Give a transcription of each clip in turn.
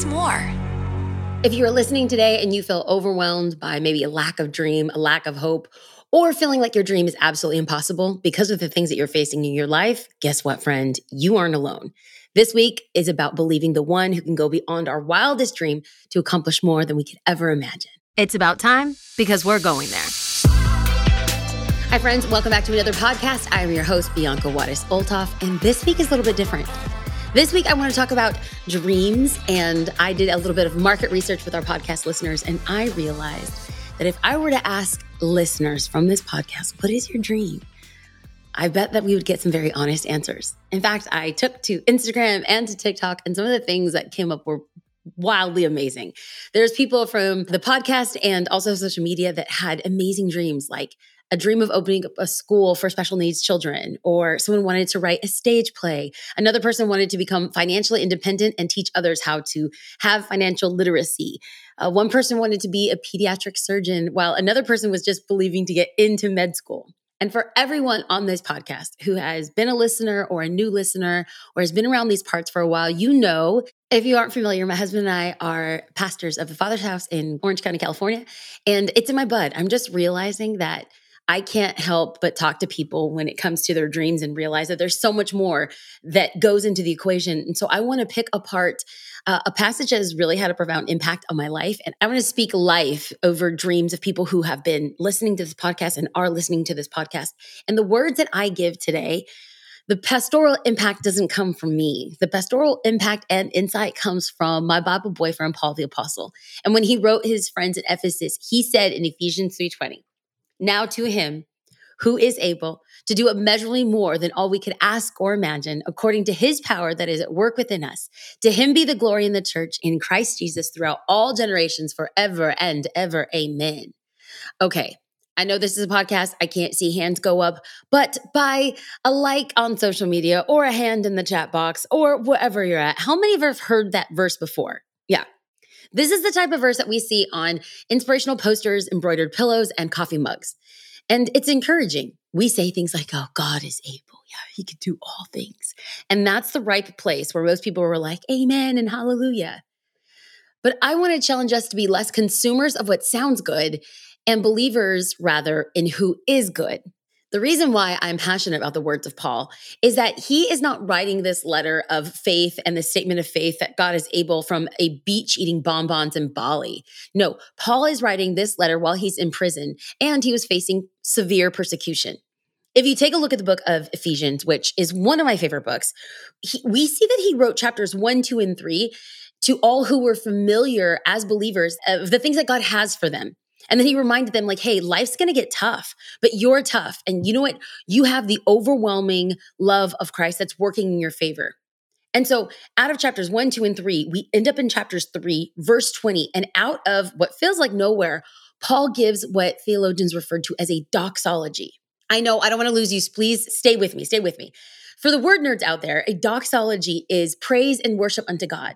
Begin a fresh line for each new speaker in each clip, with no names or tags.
us more.
If you are listening today and you feel overwhelmed by maybe a lack of dream, a lack of hope, or feeling like your dream is absolutely impossible because of the things that you're facing in your life, guess what, friend? You aren't alone. This week is about believing the one who can go beyond our wildest dream to accomplish more than we could ever imagine. It's about time because we're going there. Hi, friends. Welcome back to another podcast. I am your host, Bianca Juarez Olthoff, and this week is a little bit different. This week, I want to talk about dreams. And I did a little bit of market research with our podcast listeners, and I realized that if I were to ask listeners from this podcast, what is your dream? I bet that we would get some very honest answers. In fact, I took to Instagram and to TikTok, and some of the things that came up were wildly amazing. There's people from the podcast and also social media that had amazing dreams, like a dream of opening up a school for special needs children, or someone wanted to write a stage play. Another person wanted to become financially independent and teach others how to have financial literacy. Uh, one person wanted to be a pediatric surgeon, while another person was just believing to get into med school. And for everyone on this podcast who has been a listener or a new listener or has been around these parts for a while, you know, if you aren't familiar, my husband and I are pastors of the Father's House in Orange County, California. And it's in my blood. I'm just realizing that I can't help but talk to people when it comes to their dreams and realize that there's so much more that goes into the equation. And so I want to pick apart uh, a passage that has really had a profound impact on my life. And I want to speak life over dreams of people who have been listening to this podcast and are listening to this podcast. And the words that I give today, the pastoral impact doesn't come from me. The pastoral impact and insight comes from my Bible boyfriend, Paul the Apostle. And when he wrote his friends at Ephesus, he said in Ephesians 3:20, now to him who is able to do immeasurably more than all we could ask or imagine, according to his power that is at work within us. To him be the glory in the church in Christ Jesus throughout all generations, forever and ever. Amen. Okay. I know this is a podcast. I can't see hands go up, but by a like on social media or a hand in the chat box or wherever you're at, how many of you have heard that verse before? Yeah, this is the type of verse that we see on inspirational posters, embroidered pillows, and coffee mugs. And it's encouraging. We say things like, oh, God is able. Yeah, he can do all things. And that's the ripe place where most people were like, amen and hallelujah. But I want to challenge us to be less consumers of what sounds good and believers rather in who is good. The reason why I'm passionate about the words of Paul is that he is not writing this letter of faith and the statement of faith that God is able from a beach eating bonbons in Bali. No, Paul is writing this letter while he's in prison and he was facing severe persecution. If you take a look at the book of Ephesians, which is one of my favorite books, he, we see that he wrote chapters one, two, and three to all who were familiar as believers of the things that God has for them. And then he reminded them, like, hey, life's going to get tough, but you're tough. And you know what? You have the overwhelming love of Christ that's working in your favor. And so, out of chapters one, two, and three, we end up in chapters three, verse 20. And out of what feels like nowhere, Paul gives what theologians refer to as a doxology. I know I don't want to lose you. Please stay with me. Stay with me. For the word nerds out there, a doxology is praise and worship unto God.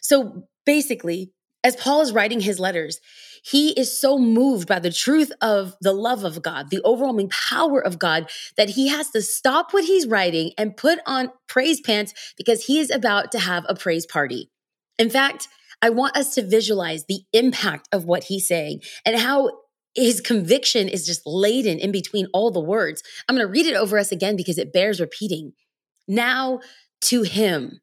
So basically, as Paul is writing his letters, he is so moved by the truth of the love of God, the overwhelming power of God, that he has to stop what he's writing and put on praise pants because he is about to have a praise party. In fact, I want us to visualize the impact of what he's saying and how his conviction is just laden in between all the words. I'm going to read it over us again because it bears repeating. Now to him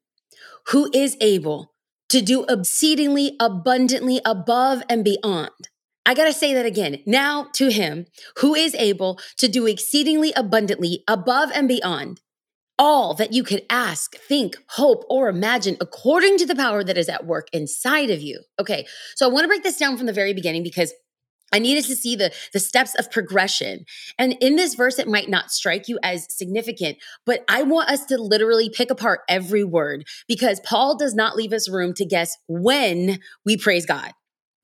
who is able to do exceedingly abundantly above and beyond. I got to say that again. Now to him who is able to do exceedingly abundantly above and beyond all that you could ask, think, hope, or imagine according to the power that is at work inside of you. Okay. So I want to break this down from the very beginning because I needed to see the, the steps of progression. And in this verse, it might not strike you as significant, but I want us to literally pick apart every word because Paul does not leave us room to guess when we praise God.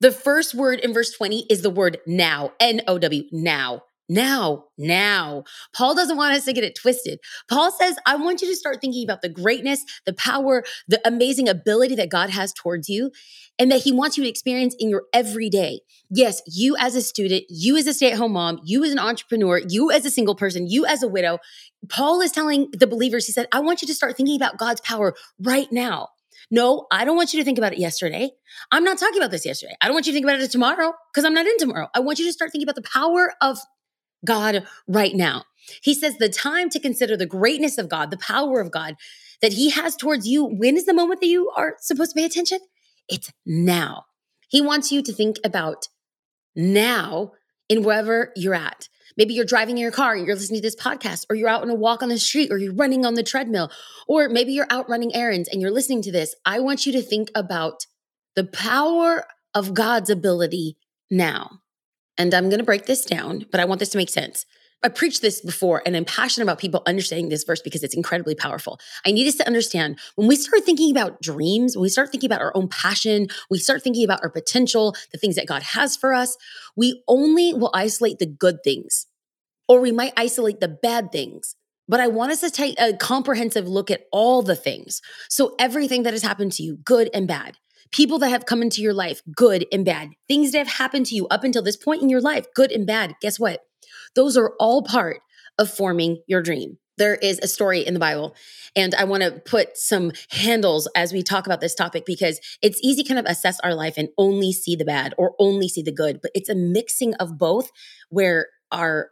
The first word in verse 20 is the word now, N O W, now. Now, now. Paul doesn't want us to get it twisted. Paul says, I want you to start thinking about the greatness, the power, the amazing ability that God has towards you, and that He wants you to experience in your everyday. Yes, you as a student, you as a stay at home mom, you as an entrepreneur, you as a single person, you as a widow. Paul is telling the believers, he said, I want you to start thinking about God's power right now. No, I don't want you to think about it yesterday. I'm not talking about this yesterday. I don't want you to think about it tomorrow because I'm not in tomorrow. I want you to start thinking about the power of God right now. He says the time to consider the greatness of God, the power of God that He has towards you. When is the moment that you are supposed to pay attention? It's now. He wants you to think about now in wherever you're at. Maybe you're driving in your car you're listening to this podcast, or you're out on a walk on the street, or you're running on the treadmill, or maybe you're out running errands and you're listening to this. I want you to think about the power of God's ability now. And I'm going to break this down, but I want this to make sense. I preached this before and I'm passionate about people understanding this verse because it's incredibly powerful. I need us to understand when we start thinking about dreams, when we start thinking about our own passion, we start thinking about our potential, the things that God has for us, we only will isolate the good things or we might isolate the bad things. But I want us to take a comprehensive look at all the things. So, everything that has happened to you, good and bad, people that have come into your life, good and bad, things that have happened to you up until this point in your life, good and bad, guess what? Those are all part of forming your dream. There is a story in the Bible, and I want to put some handles as we talk about this topic because it's easy kind of assess our life and only see the bad or only see the good, but it's a mixing of both where our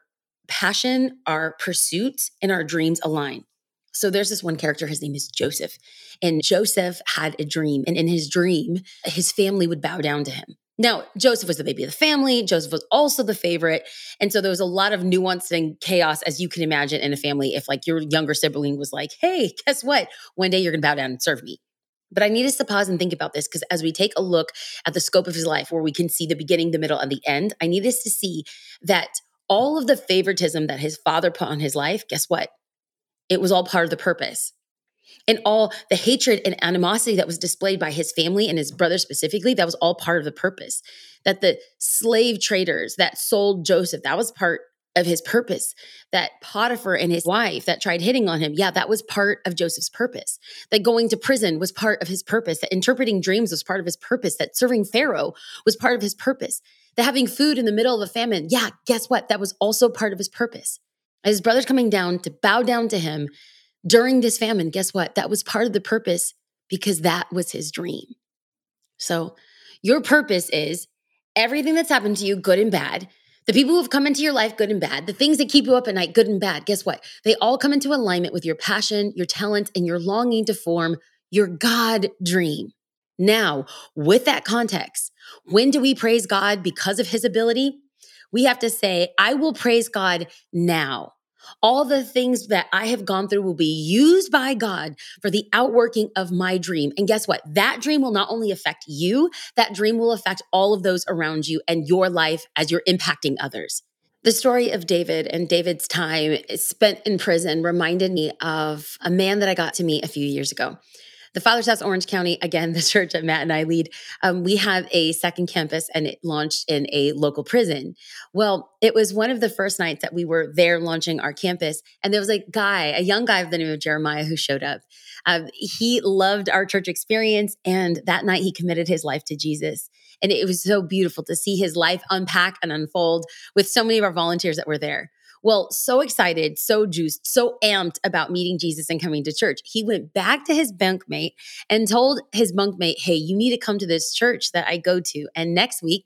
passion, our pursuits, and our dreams align. So there's this one character, his name is Joseph. And Joseph had a dream. And in his dream, his family would bow down to him. Now, Joseph was the baby of the family. Joseph was also the favorite. And so there was a lot of nuance and chaos, as you can imagine, in a family if like your younger sibling was like, hey, guess what? One day you're going to bow down and serve me. But I need us to pause and think about this because as we take a look at the scope of his life, where we can see the beginning, the middle, and the end, I need us to see that all of the favoritism that his father put on his life, guess what? It was all part of the purpose and all the hatred and animosity that was displayed by his family and his brother specifically, that was all part of the purpose. That the slave traders that sold Joseph, that was part of his purpose. That Potiphar and his wife that tried hitting on him, yeah, that was part of Joseph's purpose. That going to prison was part of his purpose. That interpreting dreams was part of his purpose. That serving Pharaoh was part of his purpose. That having food in the middle of a famine, yeah, guess what? That was also part of his purpose. His brothers coming down to bow down to him during this famine, guess what? That was part of the purpose because that was his dream. So, your purpose is everything that's happened to you, good and bad, the people who have come into your life, good and bad, the things that keep you up at night, good and bad, guess what? They all come into alignment with your passion, your talent, and your longing to form your God dream. Now, with that context, when do we praise God because of his ability? We have to say, I will praise God now. All the things that I have gone through will be used by God for the outworking of my dream. And guess what? That dream will not only affect you, that dream will affect all of those around you and your life as you're impacting others. The story of David and David's time spent in prison reminded me of a man that I got to meet a few years ago the Father's House Orange County, again, the church that Matt and I lead, um, we have a second campus and it launched in a local prison. Well, it was one of the first nights that we were there launching our campus. And there was a guy, a young guy of the name of Jeremiah, who showed up. Um, he loved our church experience. And that night he committed his life to Jesus. And it was so beautiful to see his life unpack and unfold with so many of our volunteers that were there. Well, so excited, so juiced, so amped about meeting Jesus and coming to church. He went back to his bunkmate and told his bunkmate, Hey, you need to come to this church that I go to. And next week,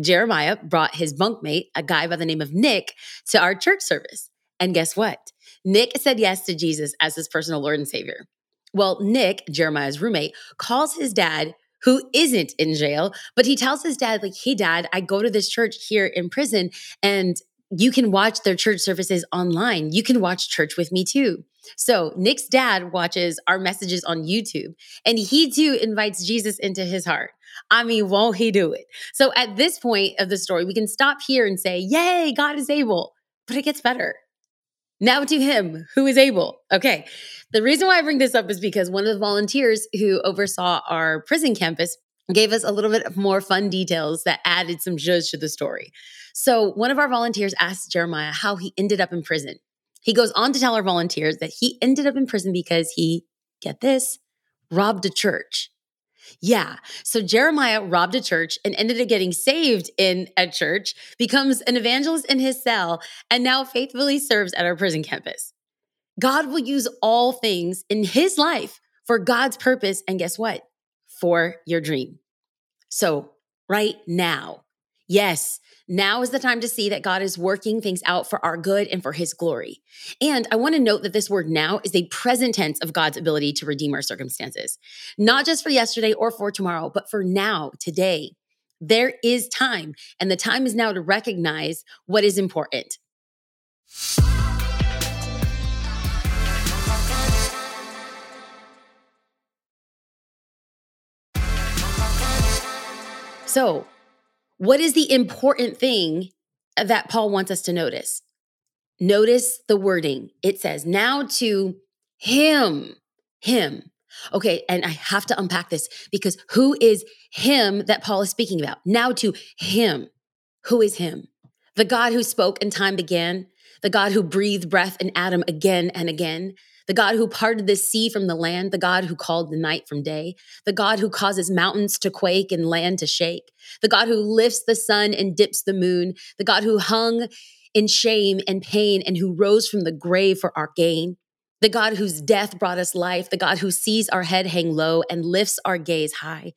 Jeremiah brought his bunkmate, a guy by the name of Nick, to our church service. And guess what? Nick said yes to Jesus as his personal Lord and Savior. Well, Nick, Jeremiah's roommate, calls his dad, who isn't in jail, but he tells his dad, like, hey, dad, I go to this church here in prison and you can watch their church services online. You can watch church with me too. So, Nick's dad watches our messages on YouTube and he too invites Jesus into his heart. I mean, won't he do it? So, at this point of the story, we can stop here and say, Yay, God is able. But it gets better. Now to him who is able. Okay. The reason why I bring this up is because one of the volunteers who oversaw our prison campus gave us a little bit of more fun details that added some zhuzh to the story. So, one of our volunteers asked Jeremiah how he ended up in prison. He goes on to tell our volunteers that he ended up in prison because he, get this, robbed a church. Yeah. So Jeremiah robbed a church and ended up getting saved in a church, becomes an evangelist in his cell, and now faithfully serves at our prison campus. God will use all things in his life for God's purpose. And guess what? For your dream. So, right now, yes, now is the time to see that God is working things out for our good and for his glory. And I want to note that this word now is a present tense of God's ability to redeem our circumstances, not just for yesterday or for tomorrow, but for now, today. There is time, and the time is now to recognize what is important. So, what is the important thing that Paul wants us to notice? Notice the wording. It says, now to him, him. Okay, and I have to unpack this because who is him that Paul is speaking about? Now to him. Who is him? The God who spoke and time began, the God who breathed breath in Adam again and again, the God who parted the sea from the land, the God who called the night from day, the God who causes mountains to quake and land to shake, the God who lifts the sun and dips the moon, the God who hung in shame and pain and who rose from the grave for our gain, the God whose death brought us life, the God who sees our head hang low and lifts our gaze high,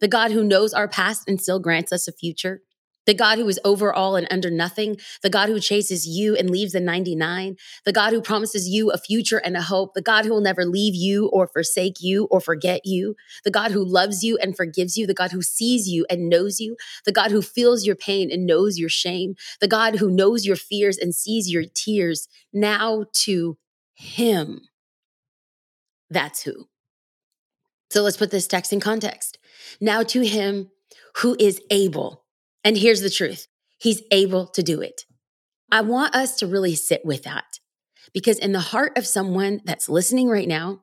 the God who knows our past and still grants us a future, the God who is over all and under nothing, the God who chases you and leaves the 99, the God who promises you a future and a hope, the God who will never leave you or forsake you or forget you, the God who loves you and forgives you, the God who sees you and knows you, the God who feels your pain and knows your shame, the God who knows your fears and sees your tears, now to Him. That's who. So let's put this text in context. Now to Him who is able and here's the truth He's able to do it. I want us to really sit with that because, in the heart of someone that's listening right now,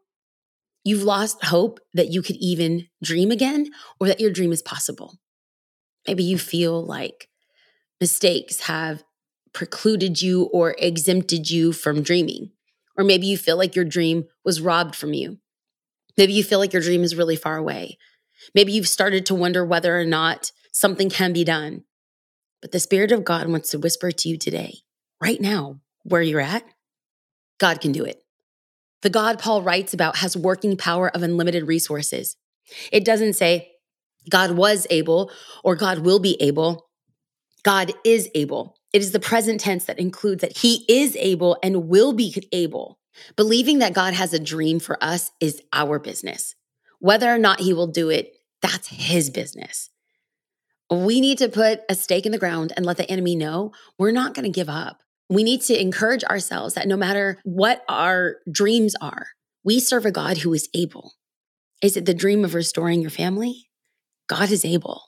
you've lost hope that you could even dream again or that your dream is possible. Maybe you feel like mistakes have precluded you or exempted you from dreaming. Or maybe you feel like your dream was robbed from you. Maybe you feel like your dream is really far away. Maybe you've started to wonder whether or not something can be done. But the Spirit of God wants to whisper to you today, right now, where you're at, God can do it. The God Paul writes about has working power of unlimited resources. It doesn't say God was able or God will be able. God is able. It is the present tense that includes that he is able and will be able. Believing that God has a dream for us is our business. Whether or not he will do it, that's his business. We need to put a stake in the ground and let the enemy know we're not going to give up. We need to encourage ourselves that no matter what our dreams are, we serve a God who is able. Is it the dream of restoring your family? God is able.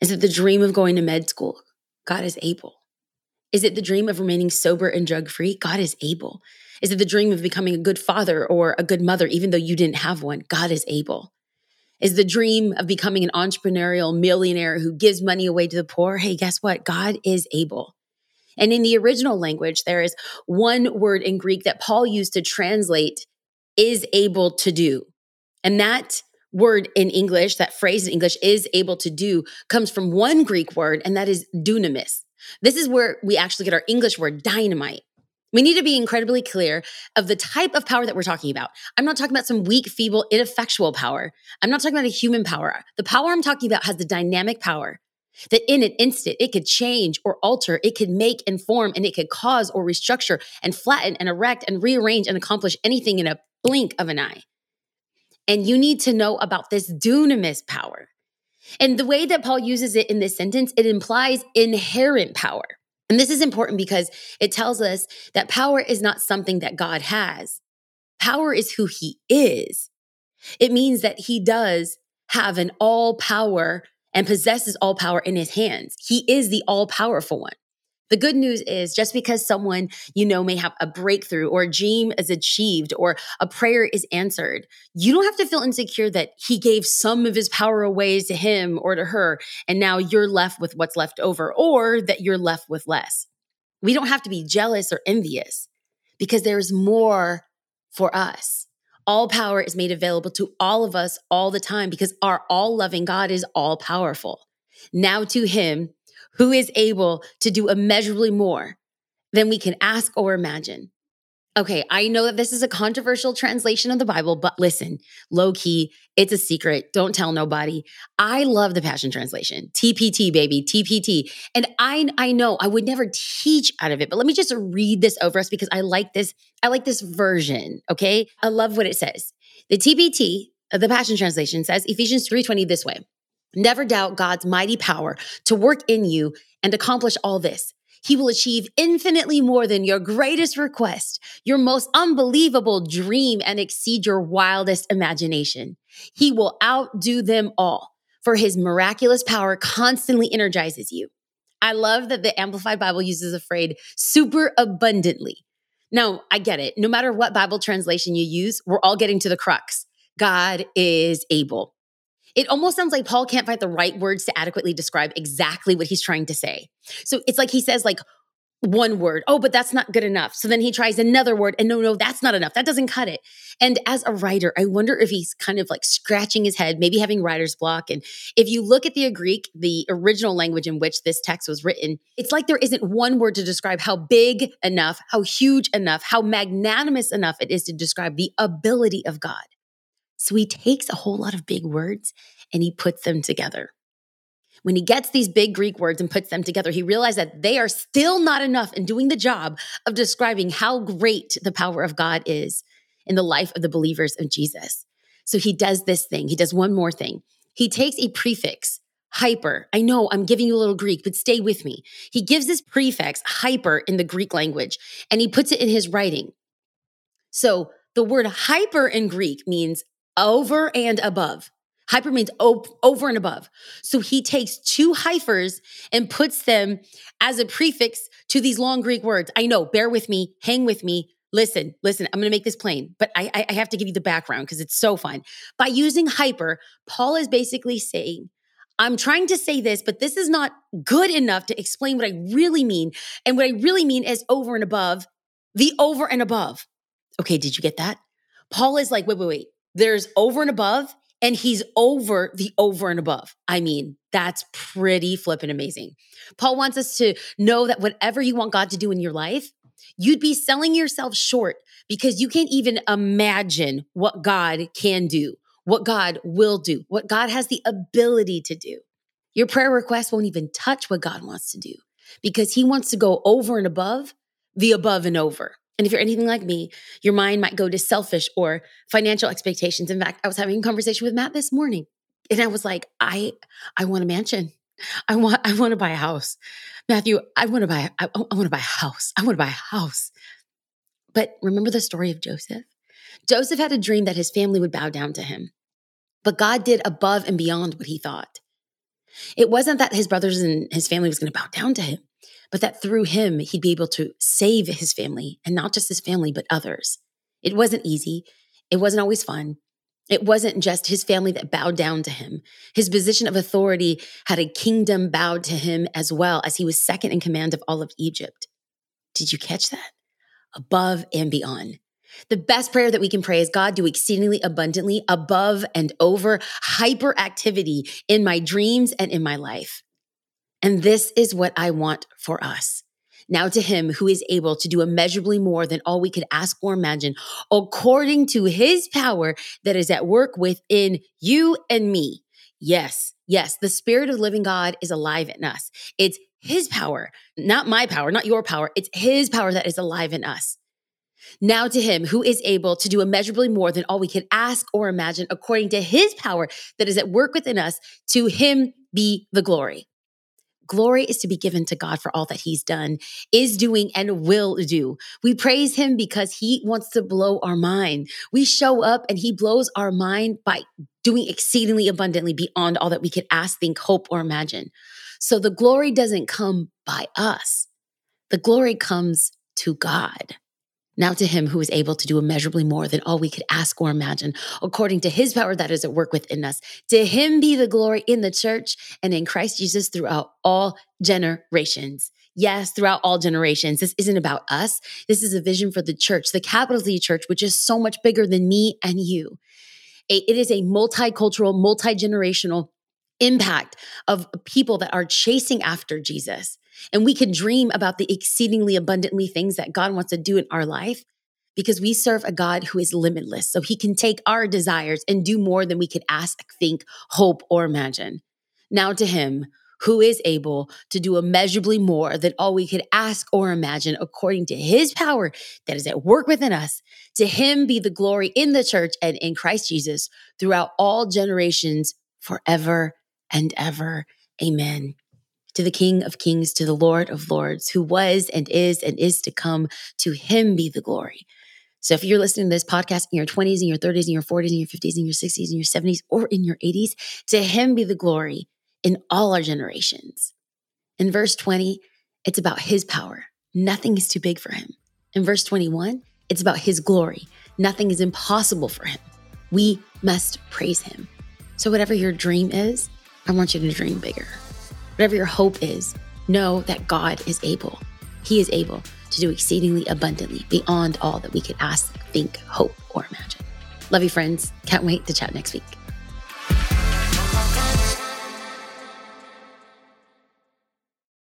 Is it the dream of going to med school? God is able. Is it the dream of remaining sober and drug free? God is able. Is it the dream of becoming a good father or a good mother, even though you didn't have one? God is able. Is the dream of becoming an entrepreneurial millionaire who gives money away to the poor? Hey, guess what? God is able. And in the original language, there is one word in Greek that Paul used to translate is able to do. And that word in English, that phrase in English, is able to do, comes from one Greek word, and that is dunamis. This is where we actually get our English word dynamite. We need to be incredibly clear of the type of power that we're talking about. I'm not talking about some weak, feeble, ineffectual power. I'm not talking about a human power. The power I'm talking about has the dynamic power that in an instant it could change or alter, it could make and form, and it could cause or restructure and flatten and erect and rearrange and accomplish anything in a blink of an eye. And you need to know about this dunamis power. And the way that Paul uses it in this sentence, it implies inherent power. And this is important because it tells us that power is not something that God has. Power is who he is. It means that he does have an all power and possesses all power in his hands. He is the all powerful one. The good news is just because someone you know may have a breakthrough or a dream is achieved or a prayer is answered, you don't have to feel insecure that he gave some of his power away to him or to her. And now you're left with what's left over or that you're left with less. We don't have to be jealous or envious because there's more for us. All power is made available to all of us all the time because our all loving God is all powerful. Now to him who is able to do immeasurably more than we can ask or imagine. Okay, I know that this is a controversial translation of the Bible, but listen, low key, it's a secret. Don't tell nobody. I love the Passion Translation. TPT, baby, TPT. And I I know I would never teach out of it, but let me just read this over us because I like this. I like this version, okay? I love what it says. The TPT, the Passion Translation says Ephesians 3:20 this way. Never doubt God's mighty power to work in you and accomplish all this. He will achieve infinitely more than your greatest request, your most unbelievable dream, and exceed your wildest imagination. He will outdo them all, for his miraculous power constantly energizes you. I love that the Amplified Bible uses the phrase super abundantly. Now, I get it. No matter what Bible translation you use, we're all getting to the crux. God is able. It almost sounds like Paul can't find the right words to adequately describe exactly what he's trying to say. So it's like he says, like, one word. Oh, but that's not good enough. So then he tries another word and no, no, that's not enough. That doesn't cut it. And as a writer, I wonder if he's kind of like scratching his head, maybe having writer's block. And if you look at the Greek, the original language in which this text was written, it's like there isn't one word to describe how big enough, how huge enough, how magnanimous enough it is to describe the ability of God. So he takes a whole lot of big words and he puts them together. When he gets these big Greek words and puts them together, he realized that they are still not enough in doing the job of describing how great the power of God is in the life of the believers of Jesus. So he does this thing. He does one more thing. He takes a prefix, hyper. I know I'm giving you a little Greek, but stay with me. He gives this prefix, hyper, in the Greek language, and he puts it in his writing. So the word hyper in Greek means over and above. Hyper means over and above. So he takes two hypers and puts them as a prefix to these long Greek words. I know, bear with me, hang with me. Listen, listen, I'm going to make this plain, but I, I have to give you the background because it's so fun. By using hyper, Paul is basically saying, I'm trying to say this, but this is not good enough to explain what I really mean. And what I really mean is over and above, the over and above. Okay, did you get that? Paul is like, wait, wait, wait. There's over and above, and he's over the over and above. I mean, that's pretty flippin' amazing. Paul wants us to know that whatever you want God to do in your life, you'd be selling yourself short because you can't even imagine what God can do, what God will do, what God has the ability to do. Your prayer request won't even touch what God wants to do because he wants to go over and above the above and over. And if you're anything like me, your mind might go to selfish or financial expectations. In fact, I was having a conversation with Matt this morning and I was like, I I want a mansion. I want I want to buy a house. Matthew, I want to buy I, I want to buy a house. I want to buy a house. But remember the story of Joseph? Joseph had a dream that his family would bow down to him. But God did above and beyond what he thought. It wasn't that his brothers and his family was going to bow down to him but that through him, he'd be able to save his family and not just his family, but others. It wasn't easy. It wasn't always fun. It wasn't just his family that bowed down to him. His position of authority had a kingdom bowed to him as well, as he was second in command of all of Egypt. Did you catch that? Above and beyond. The best prayer that we can pray is God, do exceedingly abundantly above and over hyperactivity in my dreams and in my life. And this is what I want for us. Now to him who is able to do immeasurably more than all we could ask or imagine, according to his power that is at work within you and me. Yes, yes, the spirit of living God is alive in us. It's his power, not my power, not your power. It's his power that is alive in us. Now to him who is able to do immeasurably more than all we could ask or imagine, according to his power that is at work within us, to him be the glory. Glory is to be given to God for all that He's done, is doing, and will do. We praise Him because He wants to blow our mind. We show up and He blows our mind by doing exceedingly abundantly beyond all that we could ask, think, hope, or imagine. So the glory doesn't come by us, the glory comes to God. Now to him who is able to do immeasurably more than all we could ask or imagine, according to his power that is at work within us. To him be the glory in the church and in Christ Jesus throughout all generations. Yes, throughout all generations. This isn't about us. This is a vision for the church, the capital Z church, which is so much bigger than me and you. It is a multicultural, multi generational impact of people that are chasing after Jesus. And we can dream about the exceedingly abundantly things that God wants to do in our life. because we serve a God who is limitless. So he can take our desires and do more than we could ask, think, hope, or imagine. Now to him who is able to do immeasurably more than all we could ask or imagine according to his power that is at work within us. To him be the glory in the church and in Christ Jesus throughout all generations forever and ever. Amen. To the King of Kings, to the Lord of Lords, who was and is and is to come, to him be the glory. So if you're listening to this podcast in your 20s, in your 30s, in your 40s, in your 50s, in your 60s, in your 70s, or in your 80s, to him be the glory in all our generations. In verse 20, it's about his power. Nothing is too big for him. In verse 21, it's about his glory. Nothing is impossible for him. We must praise him. So, whatever your dream is, I want you to dream bigger. Whatever your hope is, know that God is able. He is able to do exceedingly abundantly beyond all that we could ask, think, hope, or imagine. Love you, friends. Can't wait to chat next week.